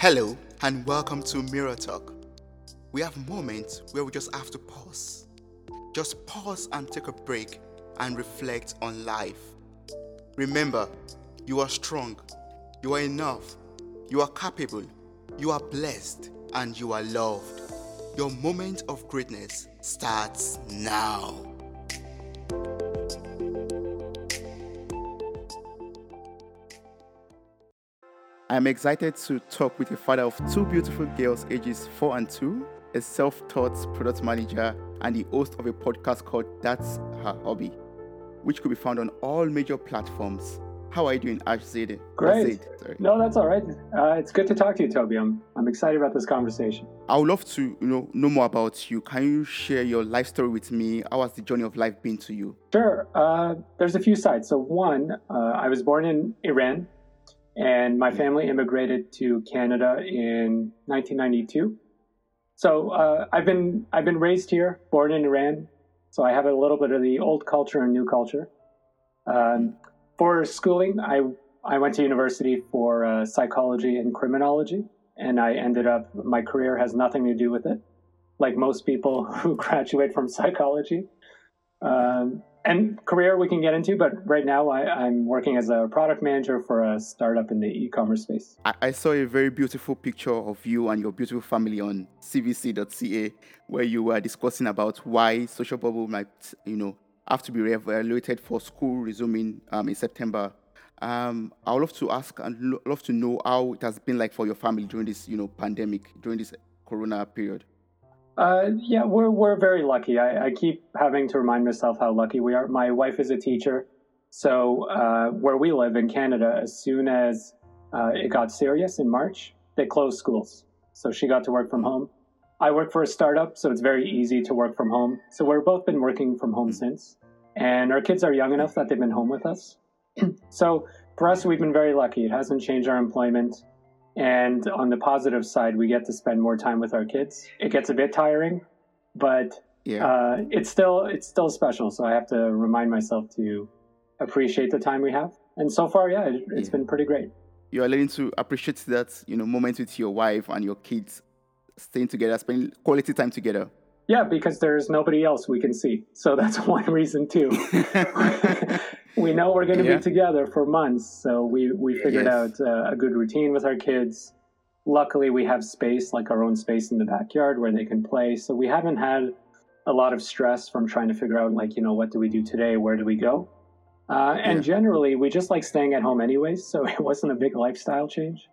Hello, and welcome to Mirror Talk. We have moments where we just have to pause. Just pause and take a break and reflect on life. Remember, you are strong, you are enough, you are capable, you are blessed, and you are loved. Your moment of greatness starts now. I'm excited to talk with a father of two beautiful girls, ages 4 and 2, a self taught product manager, and the host of a podcast called That's a Hobby, which could be found on all major platforms. How are you doing, Ash Zade? Great. No, that's all right. Uh, it's good to talk to you, Toby. I'm, I'm excited about this conversation. I would love to you know, know more about you. Can you share your life story with me? How has the journey of life been to you? Sure. Uh, there's a few sides. So, one, uh, I was born in Iran and my family immigrated to Canada in 1992. So uh, I've been I've been raised here, born in Iran, so I have a little bit of the old culture and new culture. Um, for schooling, I I went to university for uh, psychology and criminology, and I ended up my career has nothing to do with it, like most people who graduate from psychology. Um, and career we can get into, but right now I, am working as a product manager for a startup in the e-commerce space. I, I, saw a very beautiful picture of you and your beautiful family on cbc.ca where you were discussing about why social bubble might, you know, have to be reevaluated for school resuming um, in September. Um, I would love to ask and love to know how it has been like for your family during this, you know, pandemic, during this Corona period. Uh, yeah, we're we're very lucky. I, I, keep having to remind myself how lucky we are. My wife is a teacher, so uh, where we live in Canada, as soon as uh, it got serious in March, they closed schools. So she got to work from home. I work for a startup, so it's very easy to work from home. So we've both been working from home since, and our kids are young enough that they've been home with us. so for us, we've been very lucky. It hasn't changed our employment. And on the positive side, we get to spend more time with our kids. It gets a bit tiring, but yeah. uh, it's still it's still special. So I have to remind myself to appreciate the time we have. And so far, yeah, it, has yeah. been pretty great. You are learning to appreciate that you know moment with your wife and your kids, staying together, spending quality time together. Yeah, because there's nobody else we can see. So that's one reason too. we know we're going to yeah. be together for months, so we we figured yes. out uh, a good routine with our kids. Luckily, we have space, like our own space in the backyard where they can play. So we haven't had a lot of stress from trying to figure out, like, you know, what do we do today? Where do we go? Uh, and yeah. generally, we just like staying at home anyways, so it wasn't a big lifestyle change.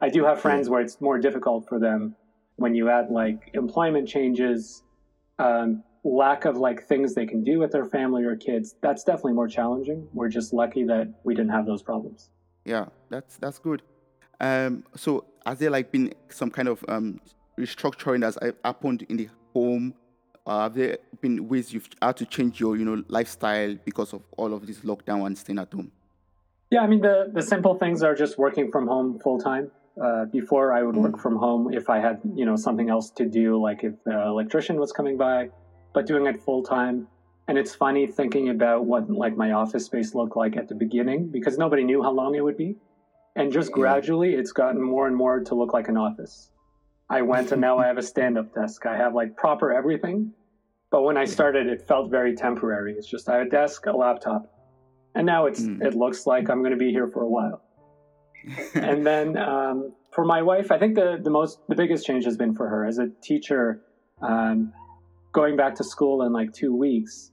I do have friends where it's more difficult for them when you add like employment changes, um, lack of like things they can do with their family or kids, that's definitely more challenging. We're just lucky that we didn't have those problems. Yeah, that's that's good. Um, so has there like been some kind of um, restructuring that's happened in the home? Uh, have there been ways you've had to change your you know lifestyle because of all of this lockdown and staying at home? Yeah, I mean the the simple things are just working from home full time. Uh, before I would work mm. from home if I had you know something else to do, like if the electrician was coming by, but doing it full time. And it's funny thinking about what like my office space looked like at the beginning because nobody knew how long it would be. And just gradually it's gotten more and more to look like an office. I went and now I have a stand up desk. I have like proper everything. But when I started it felt very temporary. It's just I have a desk, a laptop. And now it's mm. it looks like I'm gonna be here for a while. and then um, for my wife, I think the, the most the biggest change has been for her as a teacher. Um, going back to school in like two weeks,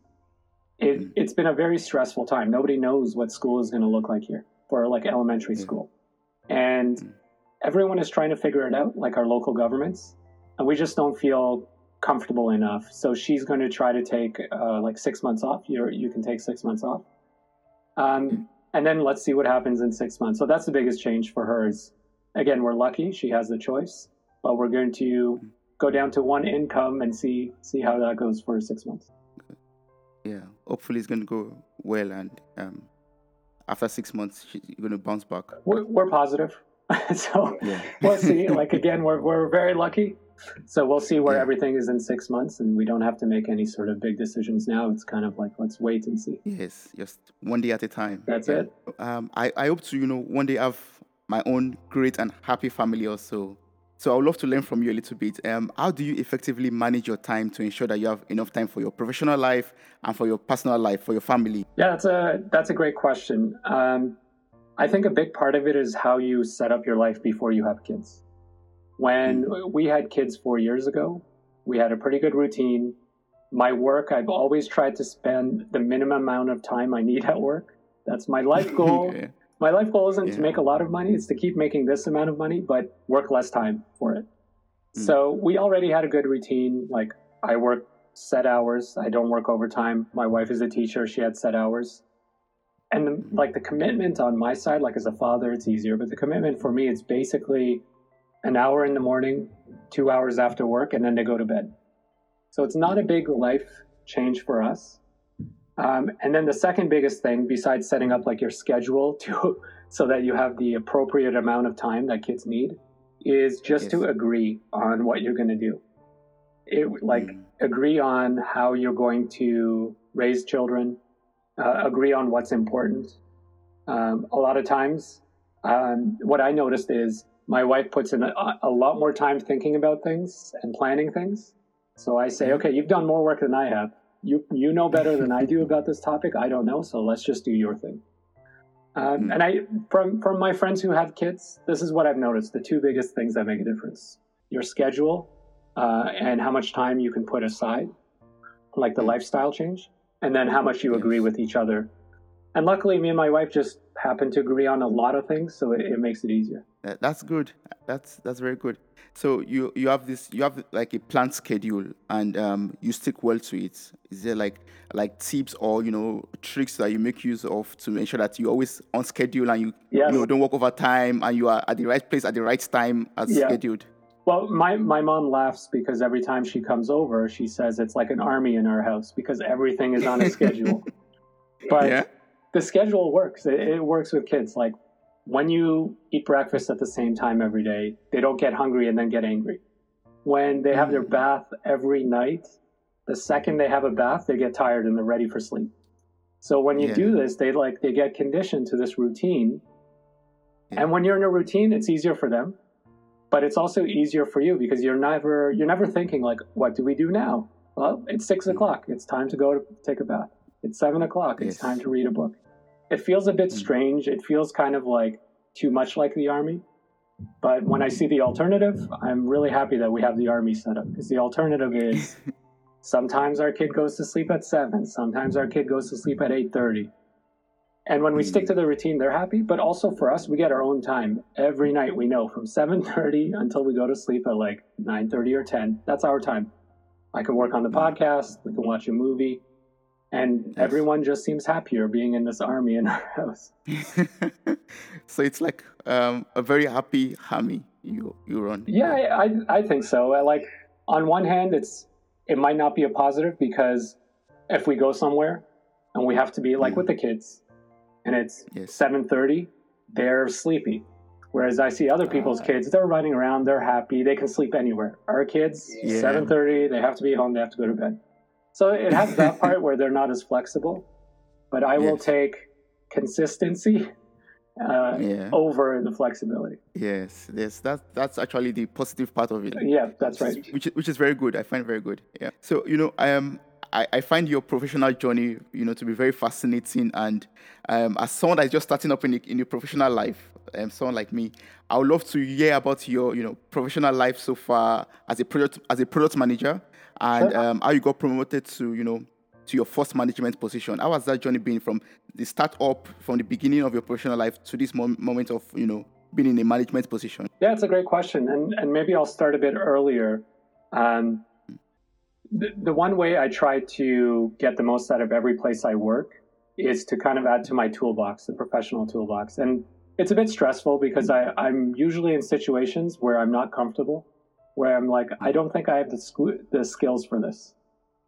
it, mm. it's been a very stressful time. Nobody knows what school is going to look like here for like elementary mm. school. And mm. everyone is trying to figure it out, like our local governments. And we just don't feel comfortable enough. So she's going to try to take uh, like six months off. You you can take six months off. Um, mm. And then let's see what happens in six months. So that's the biggest change for her is, again, we're lucky. She has the choice, but we're going to go down to one income and see see how that goes for six months. Yeah, hopefully it's going to go well, and um, after six months, you're going to bounce back. We're, we're positive, so yeah. we'll see. Like again, we're we're very lucky, so we'll see where yeah. everything is in six months, and we don't have to make any sort of big decisions now. It's kind of like let's wait and see. Yes, just one day at a time. That's yeah. it. Um, I I hope to you know one day have my own great and happy family also. So I would love to learn from you a little bit. Um, how do you effectively manage your time to ensure that you have enough time for your professional life and for your personal life, for your family? Yeah, that's a that's a great question. Um, I think a big part of it is how you set up your life before you have kids. When mm-hmm. we had kids four years ago, we had a pretty good routine. My work, I've always tried to spend the minimum amount of time I need at work. That's my life goal. okay my life goal isn't yeah. to make a lot of money it's to keep making this amount of money but work less time for it mm. so we already had a good routine like i work set hours i don't work overtime my wife is a teacher she had set hours and the, hmm. like the commitment on my side like as a father it's easier but the commitment for me it's basically an hour in the morning two hours after work and then they go to bed so it's not a big life change for us um, and then the second biggest thing, besides setting up like your schedule to so that you have the appropriate amount of time that kids need, is just yes. to agree on what you're going to do. It like mm. agree on how you're going to raise children, uh, agree on what's important. Um, a lot of times, um, what I noticed is my wife puts in a, a, lot more time thinking about things and planning things. So I say, okay, you've done more work than I have you you know better than I do about this topic. I don't know, so let's just do your thing. Um, hmm. and I from from my friends who have kids, this is what I've noticed: the two biggest things that make a difference: your schedule uh, and how much time you can put aside, like the lifestyle change, and then how much you agree with each other. And luckily, me and my wife just happen to agree on a lot of things, so it, it makes it easier. That's good. That's that's very good. So you you have this you have like a planned schedule and um, you stick well to it. Is there like like tips or you know tricks that you make use of to ensure that you always on schedule and you yes. you know don't work over time and you are at the right place at the right time as yeah. scheduled? Well, my, my mom laughs because every time she comes over, she says it's like an army in our house because everything is on a schedule. but yeah. the schedule works. It, it works with kids. Like when you eat breakfast at the same time every day, they don't get hungry and then get angry. When they have their mm. bath every night, the second they have a bath, they get tired and they're ready for sleep. So when you yeah. do this, they like they get conditioned to this routine. Yeah. And when you're in a routine, it's easier for them. But it's also easier for you because you're never you're never thinking like, what do we do now? Well, it's six mm. o'clock. It's time to go to take a bath. It's seven o'clock. It's yes. time to read a book. It feels a bit mm. strange. It feels kind of like too much like the army. But when I hmm. see the alternative, I'm really happy that we have the army set up because the alternative is sometimes our kid goes to sleep at seven, sometimes our kid goes to sleep at eight thirty. And when we stick to hmm. the routine, they're happy. But also for us, we get our own time every night. We know from seven thirty until we go to sleep at like nine thirty or ten. That's our time. I can work on the hmm. podcast. We can watch a movie and yes. everyone just seems happier being in this army in our house. so it's like um, a very happy army you you run. Yeah, I I think so. Like on one hand, it's it might not be a positive because if we go somewhere and we have to be like mm. with the kids, and it's yes. seven thirty, they're sleepy. Whereas I see other people's uh, kids, they're running around, they're happy, they can sleep anywhere. Our kids, yeah. seven thirty, they have to be home, they have to go to bed. So it has that part where they're not as flexible, but I will take consistency uh, yeah. over the flexibility. Yes, yes, that's that's actually the positive part of it. Yeah, that's right. Which is, which is very good. I find very good. Yeah. So you know, I am. I, I find your professional journey, you know, to be very fascinating. And um, as someone that's just starting up in the, in your professional life, um, someone like me, I would love to hear about your, you know, professional life so far as a product as a product manager and um, how you got promoted to you know to your first management position. How has that journey been from the start up, from the beginning of your professional life to this mom- moment of you know being in a management position? Yeah, it's a great question, and and maybe I'll start a bit earlier. Um, the, the one way I try to get the most out of every place I work is to kind of add to my toolbox, the professional toolbox, and it's a bit stressful because I, I'm usually in situations where I'm not comfortable where I'm like, I don't think I have the, sc- the skills for this.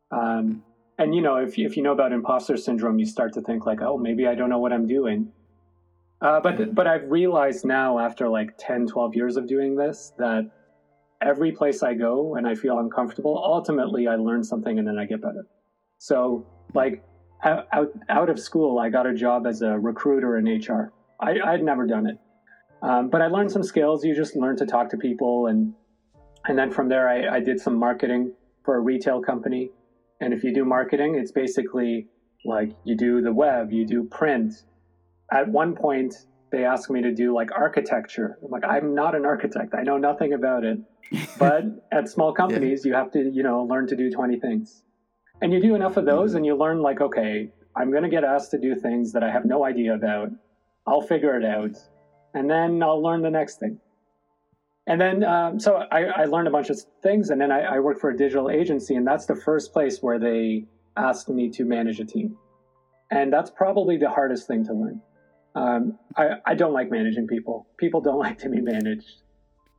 Um, and you know, if you, if you know about imposter syndrome, you start to think like, oh, maybe I don't know what I'm doing. Uh, but but I've realized now after like 10, 12 years of doing this that every place I go and I feel uncomfortable, ultimately I learn something and then I get better. So like out out of school, I got a job as a recruiter in HR. I I'd never done it. Um, but I learned some skills. You just learn to talk to people, and and then from there, I, I did some marketing for a retail company. And if you do marketing, it's basically like you do the web, you do print. At one point, they asked me to do like architecture. I'm like, I'm not an architect. I know nothing about it. But at small companies, yeah. you have to, you know, learn to do 20 things. And you do enough of those mm-hmm. and you learn like, okay, I'm going to get asked to do things that I have no idea about. I'll figure it out. And then I'll learn the next thing. And then, um, so I, I, learned a bunch of things. And then I, I worked for a digital agency. And that's the first place where they asked me to manage a team. And that's probably the hardest thing to learn. Um, I, I don't like managing people. People don't like to be managed.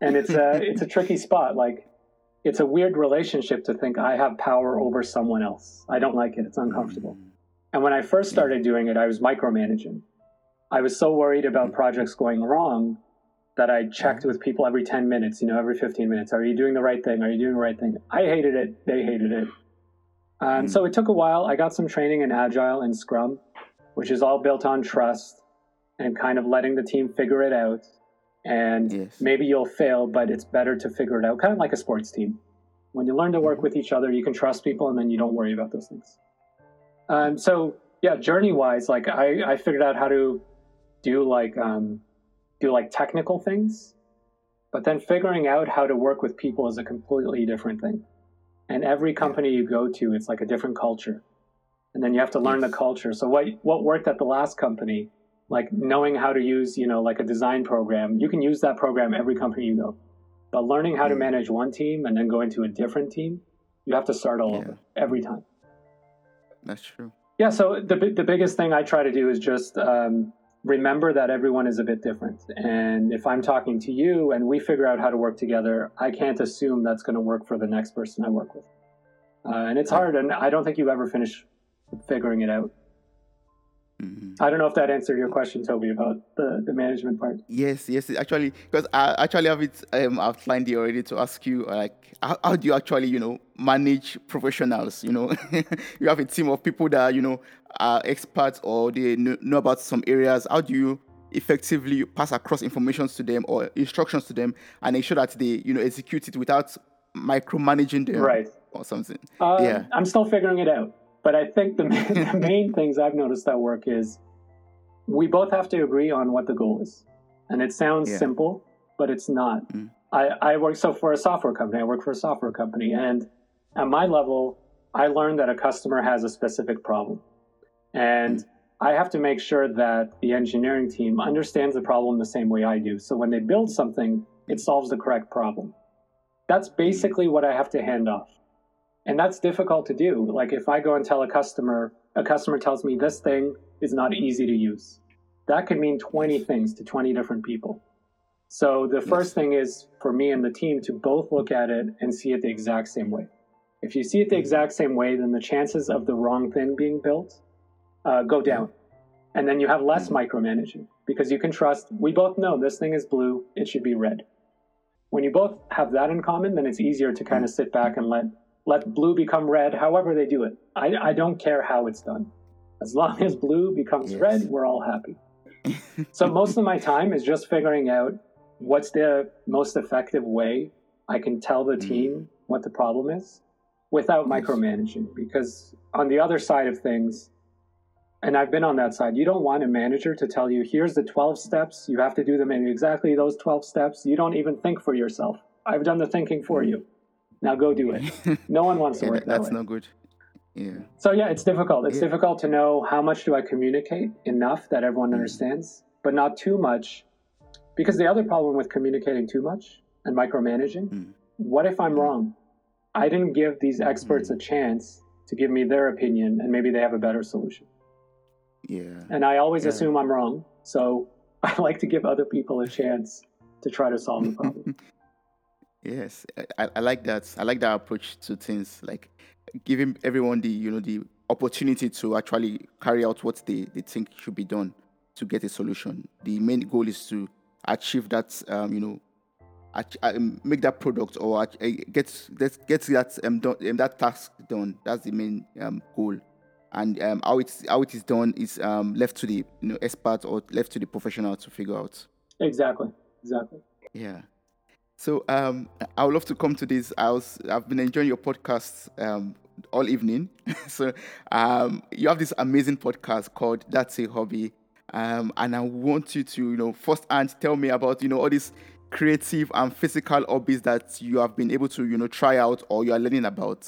And it's a, it's a tricky spot. Like, it's a weird relationship to think I have power over someone else. I don't like it. It's uncomfortable. And when I first started doing it, I was micromanaging. I was so worried about projects going wrong that I checked with people every 10 minutes, you know, every 15 minutes. Are you doing the right thing? Are you doing the right thing? I hated it. They hated it. Um, mm. So it took a while. I got some training in Agile and Scrum, which is all built on trust and kind of letting the team figure it out. And yes. maybe you'll fail, but it's better to figure it out, kind of like a sports team. When you learn to work mm-hmm. with each other, you can trust people and then you don't worry about those things. Um, so yeah, journey wise, like I, I figured out how to do like um, do like technical things, but then figuring out how to work with people is a completely different thing. And every company you go to, it's like a different culture, and then you have to learn the culture. So what what worked at the last company, like knowing how to use you know like a design program, you can use that program every company you go. But learning how to manage one team and then going to a different team, you have to start all yeah. over every time. That's true. Yeah. So the the biggest thing I try to do is just um, remember that everyone is a bit different. And if I'm talking to you and we figure out how to work together, I can't assume that's going to work for the next person I work with. Uh, and it's hard, and I don't think you ever finish figuring it out. Mm-hmm. I don't know if that answered your question, Toby, about the, the management part. Yes, yes, actually, because I actually have it um, outlined here already to ask you, like, how, how do you actually, you know, manage professionals? You know, you have a team of people that, you know, are experts or they know about some areas. How do you effectively pass across information to them or instructions to them and ensure that they, you know, execute it without micromanaging them right. or something? Um, yeah. I'm still figuring it out. But I think the, the main things I've noticed that work is we both have to agree on what the goal is. And it sounds yeah. simple, but it's not. Mm. I, I work so for a software company, I work for a software company. And at my level, I learned that a customer has a specific problem. And mm. I have to make sure that the engineering team understands the problem the same way I do. So when they build something, it solves the correct problem. That's mm. basically what I have to hand off. And that's difficult to do. Like if I go and tell a customer, a customer tells me this thing is not easy to use. That could mean 20 things to 20 different people. So the first thing is for me and the team to both look at it and see it the exact same way. If you see it the mm-hmm. exact same way, then the chances of the wrong thing being built uh, go down. And then you have less mm-hmm. micromanaging because you can trust, we both know this thing is blue, it should be red. When you both have that in common, then it's easier to kind of sit back and let let blue become red, however they do it. I, I don't care how it's done. As long as blue becomes yes. red, we're all happy. so most of my time is just figuring out what's the most effective way I can tell the mm. team what the problem is without yes. micromanaging. Because on the other side of things, and I've been on that side, you don't want a manager to tell you, here's the 12 steps, you have to do them in exactly those 12 steps. You don't even think for yourself. I've done the thinking for mm. you. Now go do it. No one wants to yeah, work that That's way. no good. Yeah. So yeah, it's difficult. It's yeah. difficult to know how much do I communicate enough that everyone mm. understands, but not too much. Because the other problem with communicating too much and micromanaging, mm. what if I'm mm. wrong? I didn't give these experts mm. a chance to give me their opinion and maybe they have a better solution. Yeah. And I always yeah. assume I'm wrong. So I like to give other people a chance to try to solve the problem. Yes, I, I like that. I like that approach to things, like giving everyone the you know the opportunity to actually carry out what they, they think should be done to get a solution. The main goal is to achieve that um, you know um, make that product or get get get that um, done, um, that task done. That's the main um, goal. And um, how it's how it is done is um, left to the you know expert or left to the professional to figure out. Exactly. Exactly. Yeah. So um, I would love to come to this. I was I've been enjoying your podcast um, all evening. so um, you have this amazing podcast called That's a Hobby, um, and I want you to you know first and tell me about you know all these creative and physical hobbies that you have been able to you know try out or you are learning about.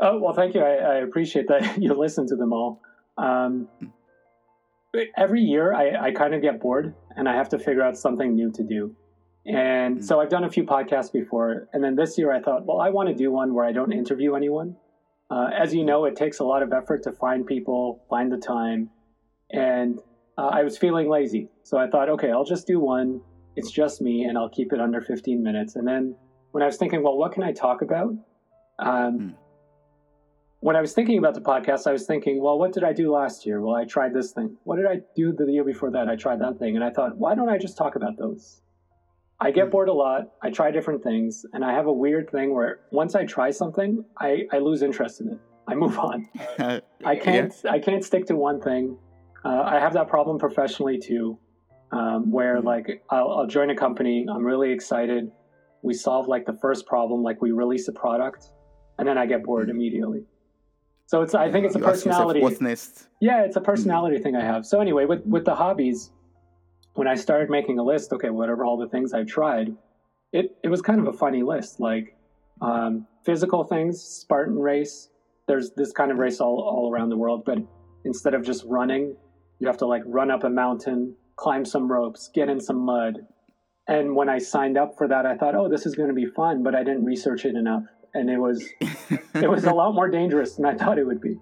Oh well, thank you. I, I appreciate that you listen to them all. Um, every year, I, I kind of get bored and I have to figure out something new to do. And mm. so I've done a few podcasts before, and then this year I thought, well, I want to do one where I don't interview anyone. Uh, as you know, it takes a lot of effort to find people, find the time, and uh, I was feeling lazy, so I thought, okay, I'll just do one. It's just me, and I'll keep it under 15 minutes. And then when I was thinking, well, what can I talk about? Um, mm when I was thinking about the podcast, I was thinking, well, what did I do last year? Well, I tried this thing. What did I do the year before that? I tried that thing. And I thought, why don't I just talk about those? I get hmm. bored a lot. I try different things. And I have a weird thing where once I try something, I, I lose interest in it. I move on. I can't yeah. I can't stick to one thing. Uh, I have that problem professionally too, um, where mm like I'll, I'll join a company. I'm really excited. We solve like the first problem, like we release a product, and then I get bored mm immediately. So it's I think it's a you personality. Yeah, it's a personality mm. thing I have. So anyway, with with the hobbies, when I started making a list, okay, whatever all the things I've tried, it it was kind of a funny list. Like um, physical things, Spartan race. There's this kind of race all all around the world, but instead of just running, you have to like run up a mountain, climb some ropes, get in some mud. And when I signed up for that, I thought, oh, this is going to be fun, but I didn't research it enough and it was it was a lot more dangerous than I thought it would be.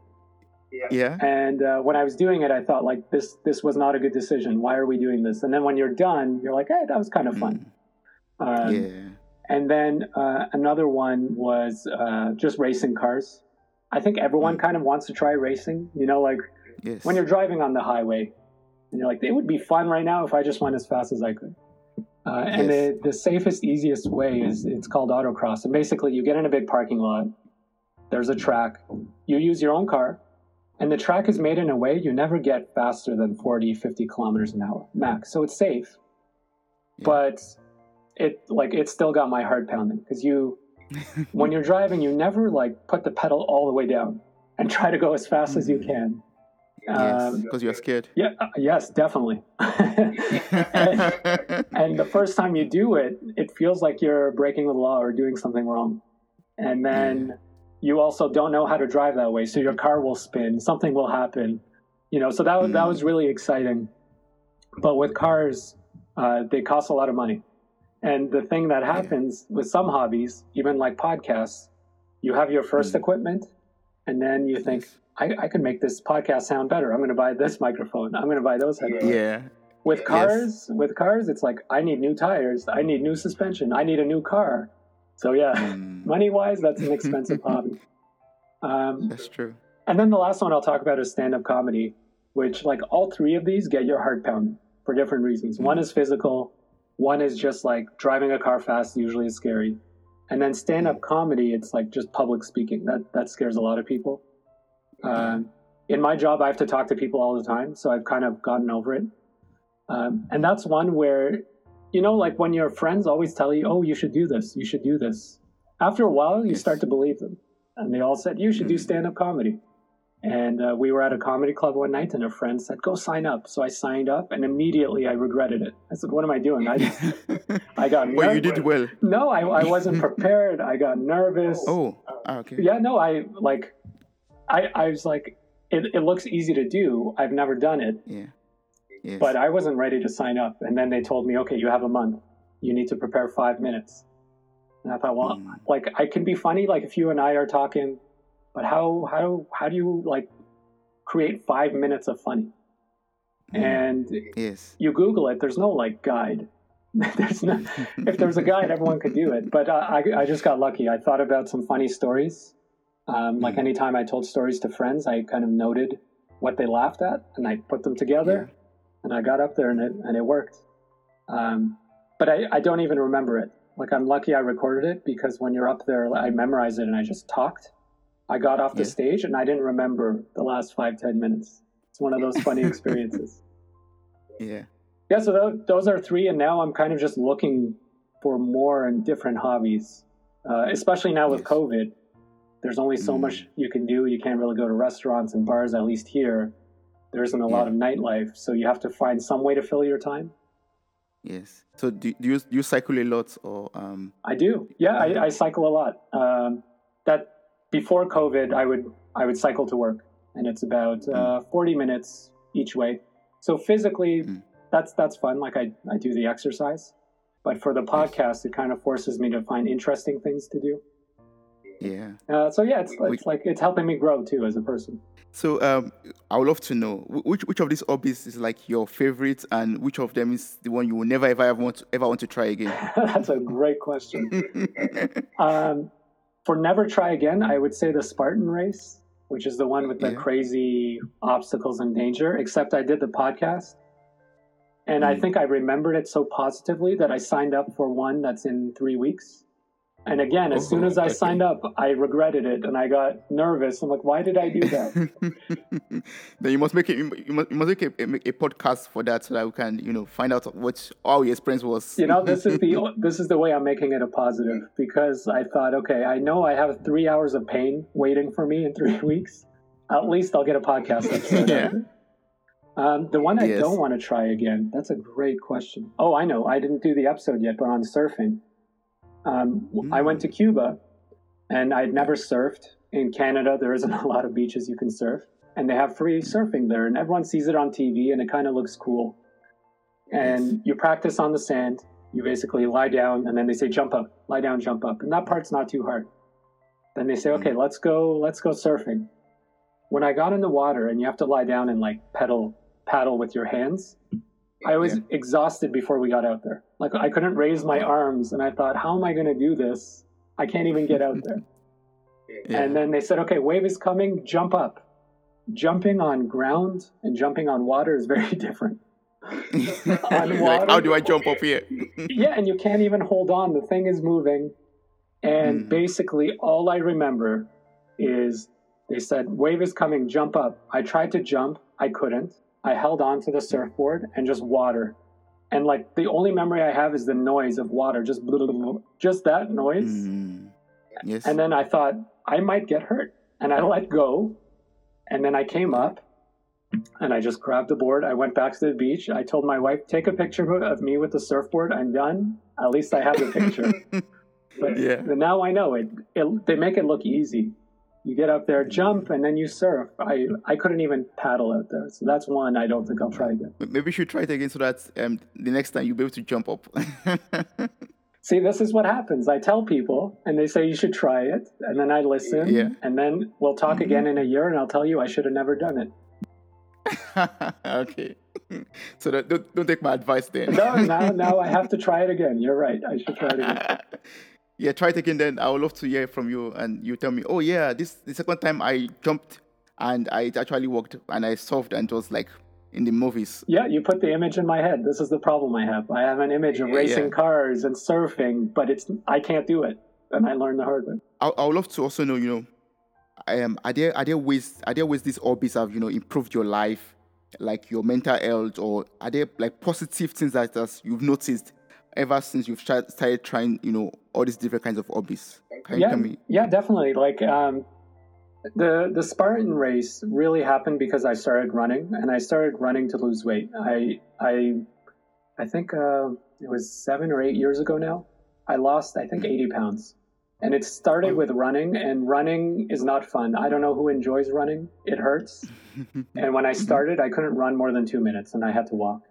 Yeah. yeah. And uh, when I was doing it, I thought like this this was not a good decision. Why are we doing this? And then when you're done, you're like, hey, that was kind of fun. Mm. Um, yeah. And then uh, another one was uh, just racing cars. I think everyone mm. kind of wants to try racing. You know, like yes. when you're driving on the highway, and you're like, it would be fun right now if I just went as fast as I could. Uh, and yes. the, the safest, easiest way is it's called autocross. And basically, you get in a big parking lot, there's a track, you use your own car, and the track is made in a way you never get faster than 40, 50 kilometers an hour max. So it's safe. Yeah. But it like it still got my heart pounding because you when you're driving you never like put the pedal all the way down and try to go as fast mm-hmm. as you mm-hmm. can Yes, because um, you're scared. Yeah, uh, yes, definitely. and, and, the first time you do it, it feels like you're breaking the law or doing something wrong. And then. You also don't know how to drive that way, so your car will spin, something will happen. You know, so that mm. that was really exciting. But with cars, uh, they cost a lot of money. And the thing that happens yeah. with some hobbies, even like podcasts, you have your first mm. equipment, and then you think, I, I can make this podcast sound better. I'm going to buy this microphone. I'm going to buy those headphones. Yeah. With cars, yes. with cars, it's like I need new tires. I need new suspension. I need a new car. So yeah, mm. money wise, that's an expensive hobby. Um, that's true. And then the last one I'll talk about is stand up comedy, which like all three of these get your heart pounding for different reasons. Mm. One is physical. One is just like driving a car fast. Usually is scary. And then stand up comedy, it's like just public speaking. That that scares a lot of people. Um, in my job, I have to talk to people all the time, so I've kind of gotten over it. Um, and that's one where, you know, like when your friends always tell you, "Oh, you should do this. You should do this." After a while, you start to believe them, and they all said, "You should do mm-hmm. stand-up comedy." And uh, we were at a comedy club one night, and a friend said, "Go sign up." So I signed up, and immediately I regretted it. I said, "What am I doing?" I just, I got. well, you did well. No, I, I wasn't prepared. I got nervous. Oh, ah, okay. Yeah, no, I like I, I was like, it, it looks easy to do. I've never done it. Yeah. Yes. But I wasn't ready to sign up. And then they told me, okay, you have a month. You need to prepare five minutes. And I thought, well, mm. like I can be funny, like if you and I are talking, but how how how do you like create five minutes of funny? Mm. And yes. you Google it. There's no like guide. there's no. if there's a guide, everyone could do it. But uh, I I just got lucky. I thought about some funny stories um, like mm-hmm. anytime I told stories to friends, I kind of noted what they laughed at and I put them together yeah. And I got up there and it, and it worked. Um, but I, I don't even remember it. Like I'm lucky I recorded it because when you're up there, I memorized it and I just talked. I got off the yeah. stage and I didn't remember the last five, ten minutes. It's one of those funny experiences. Yeah. yeah, so th- those are three, and now I'm kind of just looking for more and different hobbies, uh, especially now with Yes. COVID. There's only so Mm. much you can do. You can't really go to restaurants and bars, at least here. There isn't a lot of nightlife, so you have to find some way to fill your time. Yes. So do, do you do you cycle a lot or um? I do. Yeah, I, I cycle a lot. Um, that before COVID, I would I would cycle to work, and it's about uh, forty minutes each way. So physically, Mm. that's that's fun. Like I I do the exercise, but for the podcast, it kind of forces me to find interesting things to do. Yeah. Uh, so yeah, it's, We- it's like it's helping me grow too as a person. So um, I would love to know which which of these hobbies is like your favorite, and which of them is the one you will never ever ever want to, ever want to try again. that's a great question. Um, for never try again, I would say the Spartan race, which is the one with the Yeah. crazy obstacles and danger. Except I did the podcast, and I Mm. think I remembered it so positively that I signed up for one that's in three weeks. And again, as soon as I signed up, I regretted it and I got nervous. I'm like, why did I do that? then you must make it. You must, you must make a, a, make a podcast for that so that we can you know find out what your experience was. you know this is the this is the way i'm making it a positive because i thought okay i know i have three hours of pain waiting for me in three weeks at least i'll get a podcast episode Yeah. out of it. um, the one i Yes. don't want to try again that's a great question oh i know i didn't do the episode yet but on surfing um, w- i went to hmm. cuba and i'd never surfed in canada there isn't a lot of beaches you can surf and they have free hmm. surfing there and everyone sees it on tv and it kind of looks cool and Yes. you practice on the sand. You basically lie down, and then they say jump up, lie down, jump up, and that part's not too hard. Then they say, okay, hmm. let's go, let's go surfing. When I got in the water, and you have to lie down and like pedal, paddle with your hands, I was Yeah. exhausted before we got out there. Like I couldn't raise my arms, and I thought, how am I going to do this? I can't even get out there. Yeah. And then they said, okay, wave is coming, jump up. Jumping on ground and jumping on water is very different. like, water. how do I jump up here? yeah, and you can't even hold on. The thing is moving. And Mhm. basically, all I remember is they said, Wave is coming, jump up. I tried to jump, I couldn't. I held on to the surfboard and just water. And like the only memory I have is the noise of water, just blah, blah, blah, just that noise. Mm. Yes. And then I thought, I might get hurt. And I let go. And then I came up and I just grabbed the board. I went back to the beach. I told my wife, take a picture of me with the surfboard. I'm done. At least I have the picture. but Yeah. now I know it, it. They make it look easy. You get up there, jump, and then you surf. I, I couldn't even paddle out there. So that's one I don't think I'll try again. Maybe you should try it again so that um, the next time you'll be able to jump up. See, this is what happens. I tell people, and they say you should try it, and then I listen, Yeah. and then we'll talk again in a year, and I'll tell you I should have never done it. okay. So don't, don't take my advice then. No, now, now I have to try it again. You're right. I should try it again. Yeah, try it again then. I would love to hear from you and you tell me, oh yeah, this the second time I jumped and I it actually worked and I solved and it was like in the movies. Yeah, you put the image in my head. This is the problem I have. I have an image of racing Yeah. cars and surfing, but it's I can't do it, and I learned the hard way. I, I would love to also know, you know, um, are there are there ways are there ways these hobbies have you know improved your life, like your mental health, or are there like positive things that, that you've noticed ever since you've started trying you know all these different kinds of hobbies? Can you yeah, tell me? yeah, definitely. Like um, the the Spartan race really happened because I started running, and I started running to lose weight. I I I think uh, it was seven or eight years ago now. I lost I think eighty pounds, and it started with running. And running is not fun. I don't know who enjoys running. It hurts. and when I started, I couldn't run more than two minutes, and I had to walk.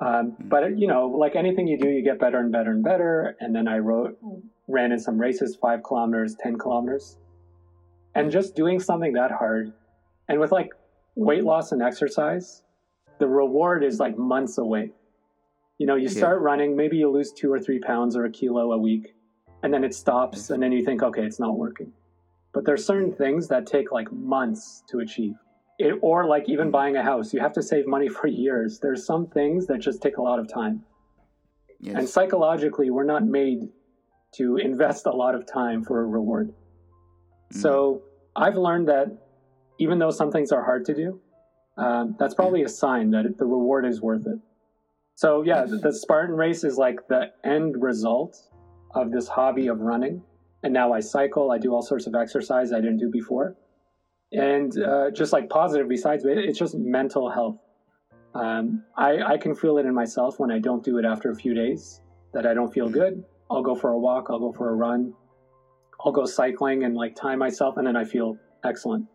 Um, but you know, like anything you do, you get better and better and better. And then I wrote, ran in some races, five kilometers, ten kilometers, and just doing something that hard, and with like weight loss and exercise, the reward is like months away. You know, you Yeah. start running, maybe you lose two or three pounds or a kilo a week, and then it stops, and then you think, okay, it's not working. But there's certain things that take like months to achieve. It, or like even buying a house, you have to save money for years. There's some things that just take a lot of time. Yes. And psychologically, we're not made to invest a lot of time for a reward. So I've learned that even though some things are hard to do, um, that's probably a sign that the reward is worth it. So yeah, the, the Spartan race is like the end result of this hobby of running. And now I cycle. I do all sorts of exercise I didn't do before, and uh, just like positive. Besides, it, it's just mental health. Um, I, I can feel it in myself when I don't do it after a few days that I don't feel good. I'll go for a walk. I'll go for a run. I'll go cycling and like time myself, and then I feel excellent.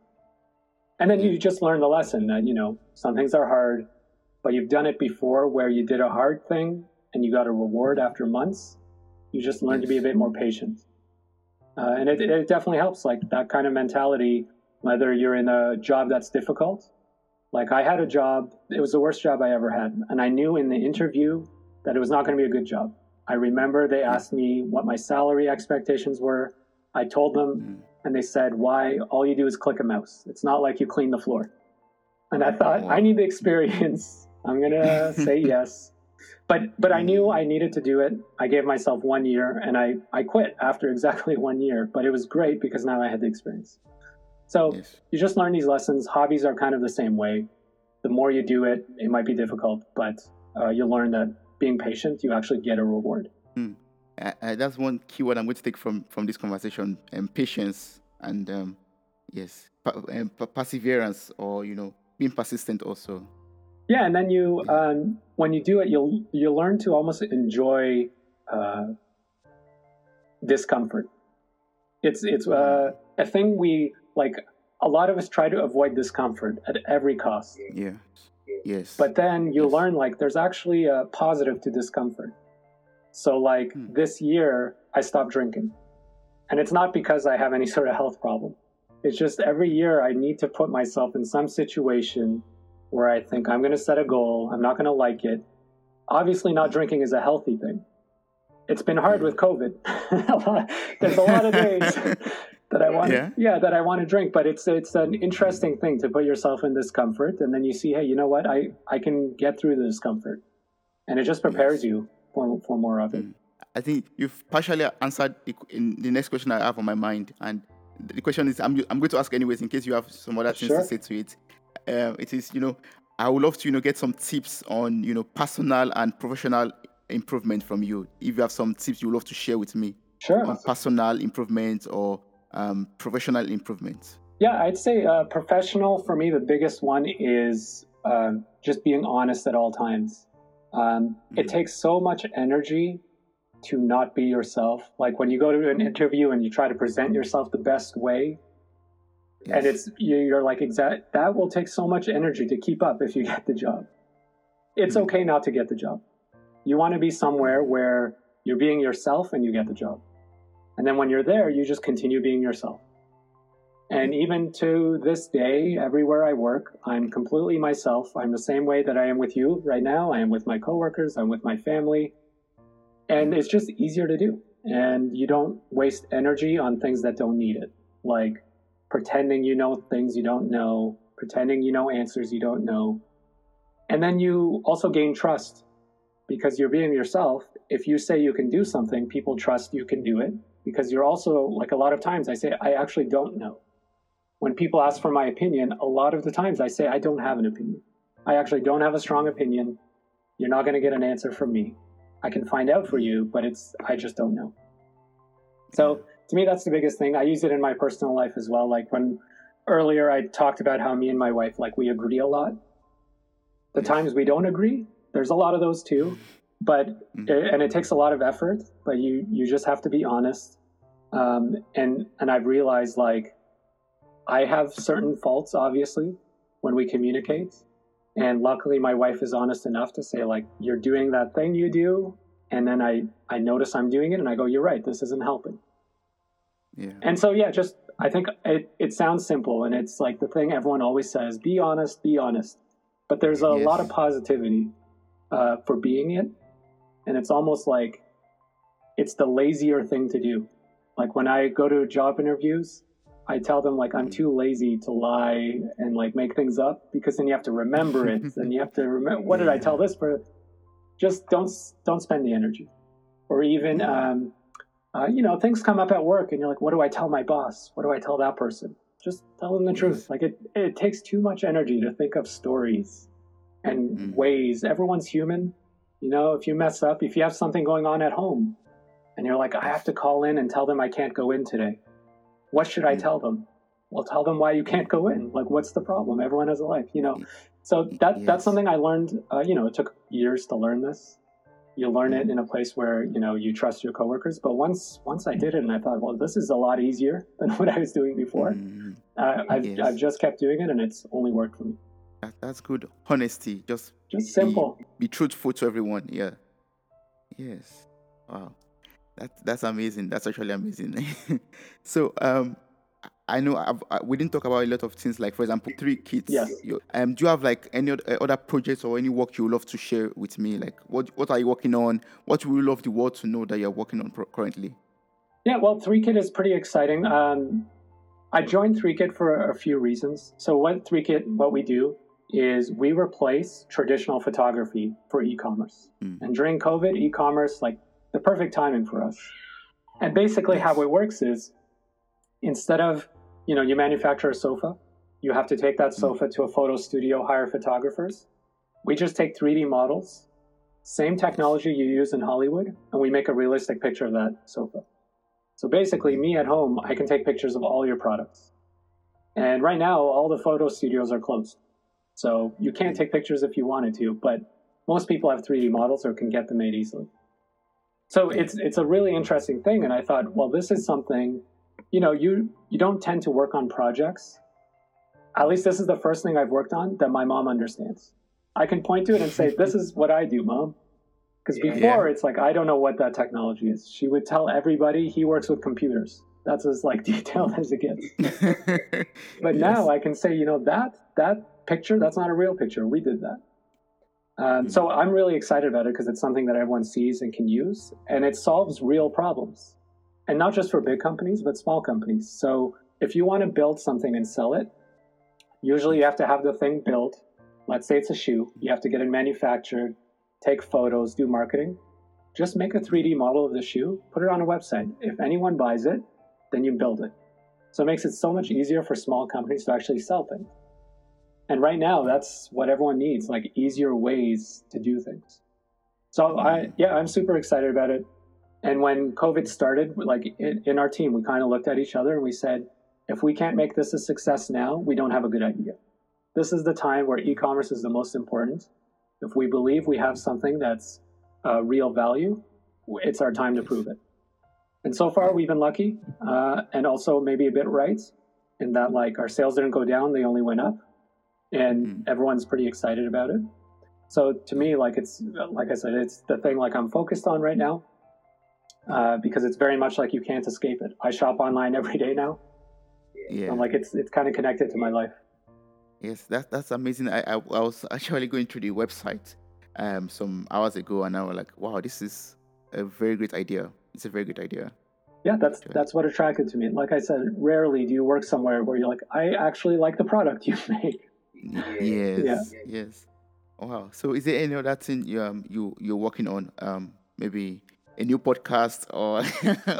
And then you just learn the lesson that you know some things are hard, but you've done it before where you did a hard thing and you got a reward after months. You just learn to be a bit more patient, uh, and it, it definitely helps. Like that kind of mentality, whether you're in a job that's difficult. Like I had a job, it was the worst job I ever had, and I knew in the interview that it was not going to be a good job. I remember they asked me what my salary expectations were. I told them, Mm. and they said, Why? All you do is click a mouse. It's not like you clean the floor. And I thought, I need the experience. I'm going to say yes. But, but I knew I needed to do it. I gave myself one year and I, I quit after exactly one year. But it was great because now I had the experience. So Yes. you just learn these lessons. Hobbies are kind of the same way. The more you do it, it might be difficult, but uh, you learn that being patient, you actually get a reward. Uh, that's one key word I'm going to take from from this conversation: um, patience and um, yes, pa- um, pa- perseverance, or you know, being persistent. Also, Yeah, and then you, um, when you do it, you'll you learn to almost enjoy uh, discomfort. It's it's uh, a thing we like. A lot of us try to avoid discomfort at every cost, yeah, yes, but then you Yes. learn like there's actually a positive to discomfort. So like Hmm. this year, I stopped drinking, and it's not because I have any sort of health problem. It's just every year I need to put myself in some situation where I think I'm going to set a goal. I'm not going to like it. Obviously, not drinking is a healthy thing. It's been hard with COVID. There's a lot of days that I want, Yeah. yeah. that I want to drink, but it's it's an interesting thing to put yourself in discomfort, and then you see, hey, you know what? I I can get through the discomfort, and it just prepares you for for more of it. Mm. I think you've partially answered the, in the next question I have on my mind, and the question is I'm I'm going to ask anyways in case you have some other things Sure. to say to it. Um, it is you know I would love to you know get some tips on you know personal and professional improvement from you. If you have some tips you would love to share with me Sure. on personal improvement or um, professional improvement. Yeah, I'd say uh, professional for me, the biggest one is um, just being honest at all times. Um, It Mhm. takes so much energy to not be yourself. Like when you go to an interview and you try to present yourself the best way, and it's you- you're like exact that will take so much energy to keep up if you get the job. It's Mhm. okay not to get the job. You want to be somewhere where you're being yourself and you get the job. And then when you're there, you just continue being yourself. And mm-hmm. even to this day, everywhere I work, I'm completely myself. I'm the same way that I am with you right now. I am with my coworkers, I'm with my family. And it's just easier to do. And you don't waste energy on things that don't need it. Like pretending you know things you don't know, pretending you know answers you don't know. And then you also gain trust because you're being yourself. If you say you can do something, people trust you can do it because you're also, like a lot of times, I say, I actually don't know. When people ask for my opinion, a lot of the times I say, I don't have an opinion. I actually don't have a strong opinion. You're not going to get an answer from me. I can find out for you, but it's, I just don't know. So to me, that's the biggest thing. I use it in my personal life as well. Like when earlier I talked about how me and my wife, like we agree a lot. The times we don't agree, there's a lot of those too. But Mhm. and it takes a lot of effort. But you you just have to be honest. Um, and and I've realized like I have certain faults, obviously, when we communicate. And luckily, my wife is honest enough to say like you're doing that thing you do, and then I I notice I'm doing it, and I go, you're right, this isn't helping. yeah. And so, yeah, just I think it, it sounds simple and it's like the thing everyone always says be honest, be honest. But there's a Yes. lot of positivity uh, for being it. And it's almost like it's the lazier thing to do. Like when I go to job interviews, I tell them like I'm too lazy to lie and like make things up because then you have to remember it and you have to remember what did I tell this for? Just don't don't spend the energy, or even um, uh, you know things come up at work and you're like, what do I tell my boss? What do I tell that person? Just tell them the truth. Like it it takes too much energy to think of stories and Mm. ways. Everyone's human. You know, if you mess up, if you have something going on at home and you're like, I have to call in and tell them I can't go in today, what should I Mm. tell them? Well, tell them why you can't go in. Like, what's the problem? Everyone has a life, you know? So that Yes. that's something I learned. Uh, you know, it took years to learn this. You learn it in a place where you know you trust your coworkers. But once once I did it, and I thought, well, this is a lot easier than what I was doing before. Mm, Uh, I've Yes. I've just kept doing it, and it's only worked for me. That, that's good. Honesty. Just Just simple. be truthful to everyone. Yeah. Yes. Wow. That that's amazing. That's actually amazing. so um, I know I've, I, we didn't talk about a lot of things like, for example, three kids. Yes. You, um, do you have like any uh, other projects or any work you would love to share with me? Like, what what are you working on? What would you love the world to know that you're working on pro- currently? Yeah, well, 3Kit is pretty exciting. Um, I joined 3Kit for a few reasons. So, what 3Kit, what we do is we replace traditional photography for e-commerce. Mm. And during COVID, e-commerce, like the perfect timing for us. And basically, how it works is instead of, you know, you manufacture a sofa, you have to take that sofa to a photo studio, hire photographers. We just take 3D models, same technology you use in Hollywood, and we make a realistic picture of that sofa. So basically, me at home, I can take pictures of all your products. And right now, all the photo studios are closed. So you can't take pictures if you wanted to, but most people have 3D models or can get them made easily. So it's it's a really interesting thing, and I thought, well, this is something, you know, you you don't tend to work on projects. At least this is the first thing I've worked on that my mom understands. I can point to it and say, "This is what I do, mom." Because Yeah. before, it's like I don't know what that technology is. She would tell everybody he works with computers. That's as like detailed as it gets. But now I can say, you know, that that picture, that's not a real picture. We did that. Um, so I'm really excited about it because it's something that everyone sees and can use, and it solves real problems, and not just for big companies, but small companies. So if you want to build something and sell it, usually you have to have the thing built. Let's say it's a shoe, you have to get it manufactured, take photos, do marketing. Just make a 3D model of the shoe, put it on a website. If anyone buys it, then you build it. So it makes it so much easier for small companies to actually sell things. And right now, that's what everyone needs like easier ways to do things. So, I, yeah, I'm super excited about it. And when COVID started, like in, in our team, we kind of looked at each other and we said, if we can't make this a success now, we don't have a good idea. This is the time where e commerce is the most important. If we believe we have something that's uh, real value, it's our time to prove it. And so far, we've been lucky, uh, and also maybe a bit right, in that like our sales didn't go down; they only went up, and Mm. everyone's pretty excited about it. So to me, like it's like I said, it's the thing like I'm focused on right now, uh, because it's very much like you can't escape it. I shop online every day now, yeah. and like it's it's kind of connected to my life. Yes, that, that's amazing. I, I, I was actually going through the website um, some hours ago and I was like, wow, this is a very great idea. It's a very good idea. Yeah, that's that's what attracted to me. Like I said, rarely do you work somewhere where you're like, I actually like the product you make. Yes, Yeah. yes. Wow. So is there any other thing you, um, you, you're working on? Um, maybe a new podcast or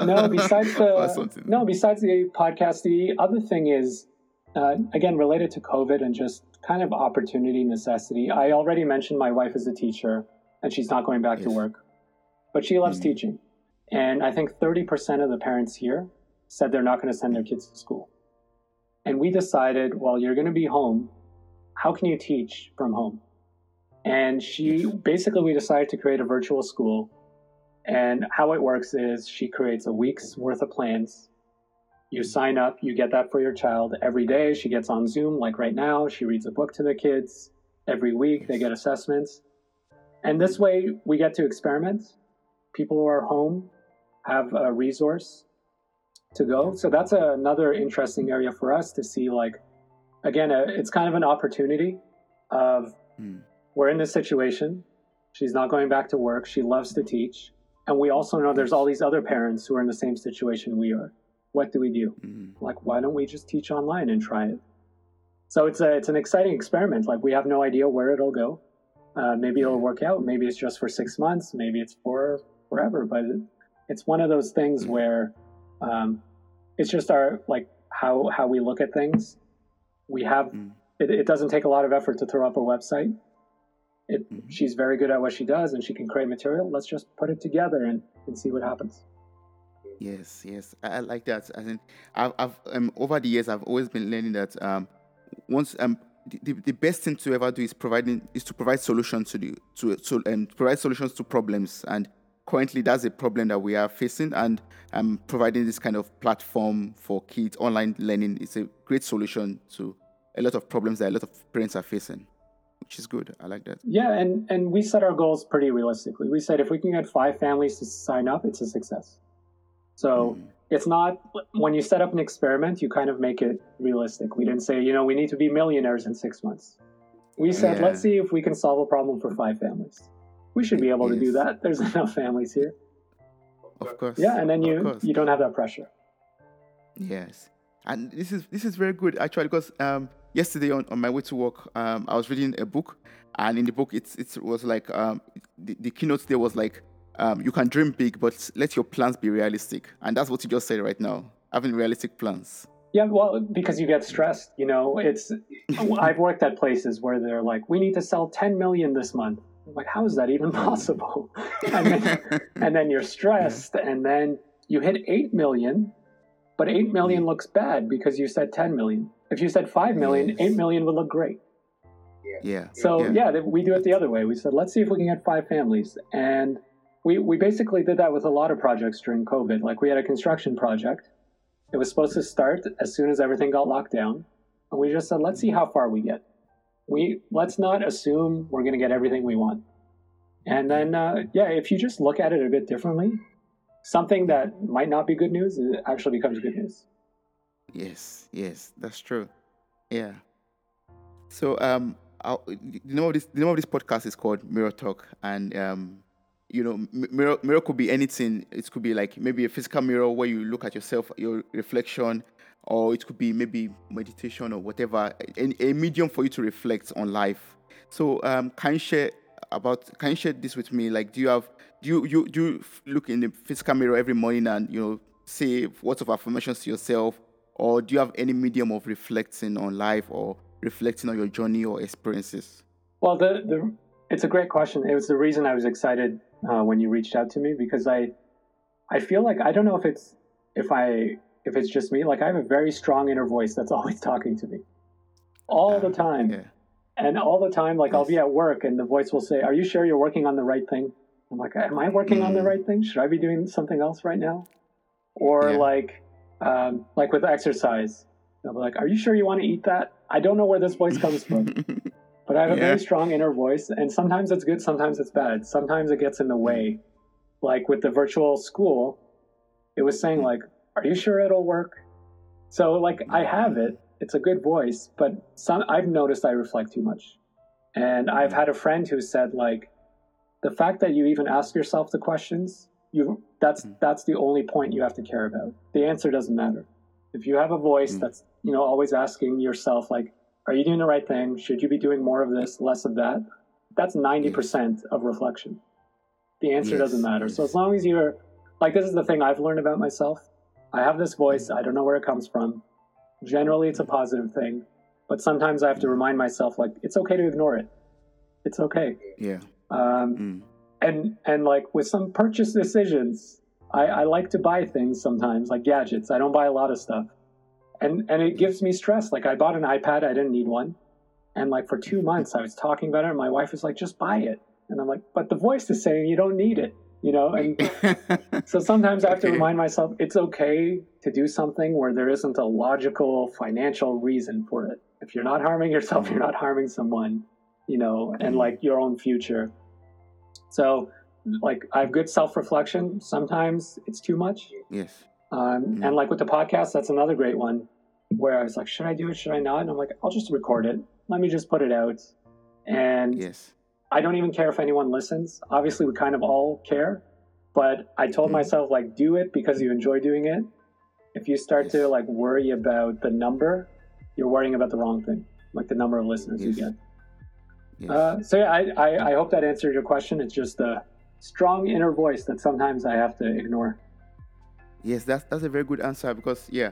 no besides the no besides the podcast the other thing is uh, again related to covid and just kind of opportunity necessity i already mentioned my wife is a teacher and she's not going back to work but she loves Mhm. teaching and i think 30% of the parents here said they're not going to send their kids to school and we decided well you're going to be home how can you teach from home and she basically we decided to create a virtual school and how it works is she creates a week's worth of plans. You sign up, you get that for your child. Every day she gets on Zoom, like right now, she reads a book to the kids. Every week they get assessments. And this way we get to experiment. People who are home have a resource to go. So that's another interesting area for us to see like again, uh, it's kind of an opportunity of Mm. we're in this situation. She's not going back to work. She loves to teach. And we also know there's all these other parents who are in the same situation we are. What do we do? Mm. Like, why don't we just teach online and try it? So it's a it's an exciting experiment. Like we have no idea where it'll go. Uh, maybe it'll work out. Maybe it's just for six months. Maybe it's for forever. But it's one of those things where um, it's just our like how how we look at things. We have Mm. it, it doesn't take a lot of effort to throw up a website. It, mm-hmm. She's very good at what she does and she can create material. Let's just put it together and, and see what happens. Yes, yes, I, I like that. I think I've, I've um, over the years I've always been learning that um, once um, the, the best thing to ever do is providing is to provide solutions to the to to um, provide solutions to problems and currently that's a problem that we are facing and um, providing this kind of platform for kids online learning is a great solution to a lot of problems that a lot of parents are facing which is good. I like that. Yeah and and we set our goals pretty realistically. We said if we can get five families to sign up it's a success. So mm. it's not when you set up an experiment you kind of make it realistic. We didn't say you know we need to be millionaires in six months. We said yeah. let's see if we can solve a problem for five families we should be able yes. to do that. There's enough families here. Of course. Yeah, and then you you don't have that pressure. Yes, and this is this is very good actually because um, yesterday on, on my way to work um, I was reading a book and in the book it's it was like um, the, the keynote there was like um, you can dream big but let your plans be realistic and that's what you just said right now having realistic plans. Yeah, well, because you get stressed, you know. It's I've worked at places where they're like, we need to sell 10 million this month I'm like, how is that even possible? and, then, and then you're stressed, and then you hit 8 million, but 8 million looks bad because you said 10 million. If you said 5 million, yes. 8 million would look great. Yeah. So, yeah. yeah, we do it the other way. We said, let's see if we can get five families. And we, we basically did that with a lot of projects during COVID. Like, we had a construction project. It was supposed to start as soon as everything got locked down. And we just said, let's see mm-hmm. how far we get we let's not assume we're going to get everything we want. And then, uh, yeah, if you just look at it a bit differently, something that might not be good news actually becomes good news. Yes, yes, that's true. Yeah. So, um, I'll, the name of this the name of this podcast is called Mirror Talk, and um, you know, mirror could be anything. It could be like maybe a physical mirror where you look at yourself, your reflection, or it could be maybe meditation or whatever, a, a medium for you to reflect on life. So, um, can you share about? Can you share this with me? Like, do you have do you you do you look in the physical mirror every morning and you know say words of affirmations to yourself, or do you have any medium of reflecting on life or reflecting on your journey or experiences? Well, the the it's a great question. It was the reason I was excited uh, when you reached out to me because I I feel like I don't know if it's if I if it's just me, like I have a very strong inner voice that's always talking to me all the time. Yeah. And all the time, like I'll be at work and the voice will say, Are you sure you're working on the right thing? I'm like, Am I working mm. on the mm. right thing? Should I be doing something else right now? Or yeah. like, um, like with exercise, they'll be like, Are you sure you want to eat that? I don't know where this voice comes from. but I have a yeah. very strong inner voice, and sometimes it's good, sometimes it's bad. Sometimes it gets in the way. Like with the virtual school, it was saying mm. like, are you sure it'll work? So like I have it. It's a good voice, but some I've noticed I reflect too much. And I've had a friend who said like the fact that you even ask yourself the questions, you that's mm. that's the only point you have to care about. The answer doesn't matter. If you have a voice that's, you know, always asking yourself like are you doing the right thing? Should you be doing more of this, less of that? That's 90% yes. of reflection. The answer yes. doesn't matter. So as long as you're like this is the thing I've learned about myself I have this voice. I don't know where it comes from. Generally, it's a positive thing, but sometimes I have to remind myself, like, it's okay to ignore it. It's okay. Yeah. Um, mm. And and like with some purchase decisions, I, I like to buy things sometimes, like gadgets. I don't buy a lot of stuff, and and it gives me stress. Like I bought an iPad, I didn't need one, and like for two months I was talking about it, and my wife was like, "Just buy it," and I'm like, "But the voice is saying you don't need it." you know? And so sometimes i have to remind myself it's okay to do something where there isn't a logical financial reason for it. If you're not harming yourself you're not harming someone you know and mm-hmm. like your own future. So like i have good self-reflection. Sometimes it's too much. Yes um, mm-hmm. and like with the podcast that's another great one where i was like should i do it should i not and i'm like i'll just record it let me just put it out and yes I don't even care if anyone listens. Obviously, we kind of all care, but I told mm-hmm. myself like do it because you enjoy doing it. If you start yes. to like worry about the number, you're worrying about the wrong thing, like the number of listeners yes. you get. Yes. Uh, so yeah, I, I, I hope that answered your question. It's just a strong inner voice that sometimes I have to ignore. Yes, that's that's a very good answer because yeah,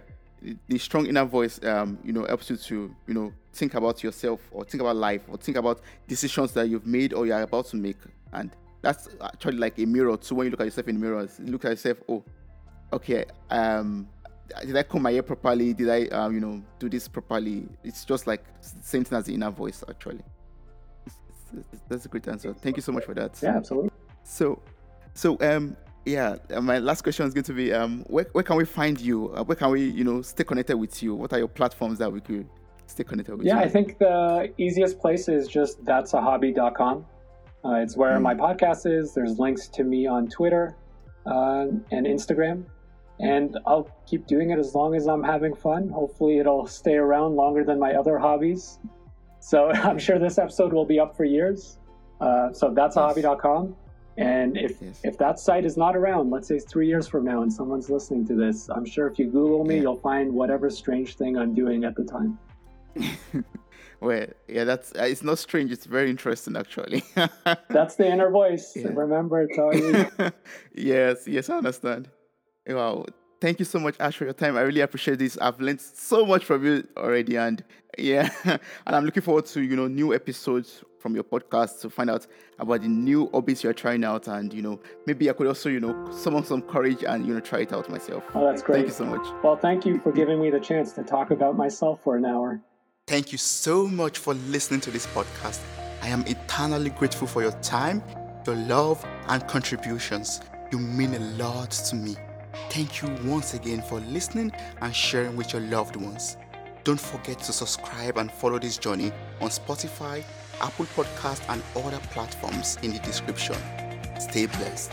the strong inner voice, um, you know, helps you to, you know, think about yourself or think about life or think about decisions that you've made or you're about to make. And that's actually like a mirror too. When you look at yourself in the mirror, you look at yourself, oh, okay, um, did I comb my hair properly? Did I, um, you know, do this properly? It's just like same thing as the inner voice, actually. That's a great answer. Thank you so much for that. Yeah, absolutely. So, so um, yeah, my last question is going to be um, where, where can we find you? Uh, where can we, you know, stay connected with you? What are your platforms that we could stay connected with? You? Yeah, you? I think the easiest place is just that's a hobby.com. Uh, it's where mm. my podcast is. There's links to me on Twitter uh, and Instagram. And I'll keep doing it as long as I'm having fun. Hopefully, it'll stay around longer than my other hobbies. So I'm sure this episode will be up for years. Uh, so that's a hobby.com. And if yes. if that site is not around, let's say it's three years from now, and someone's listening to this, I'm sure if you Google me, yeah. you'll find whatever strange thing I'm doing at the time. well, yeah, that's uh, it's not strange. It's very interesting, actually. that's the inner voice. Yeah. Remember, it's all you. yes, yes, I understand. Wow, thank you so much, Ash, for your time. I really appreciate this. I've learned so much from you already, and yeah, and I'm looking forward to you know new episodes from your podcast to find out about the new hobbies you're trying out, and you know maybe I could also you know summon some courage and you know try it out myself. Oh, that's great. Thank you so much. Well, thank you for giving me the chance to talk about myself for an hour. Thank you so much for listening to this podcast. I am eternally grateful for your time, your love, and contributions. You mean a lot to me. Thank you once again for listening and sharing with your loved ones. Don't forget to subscribe and follow this journey on Spotify, Apple Podcast, and other platforms in the description. Stay blessed.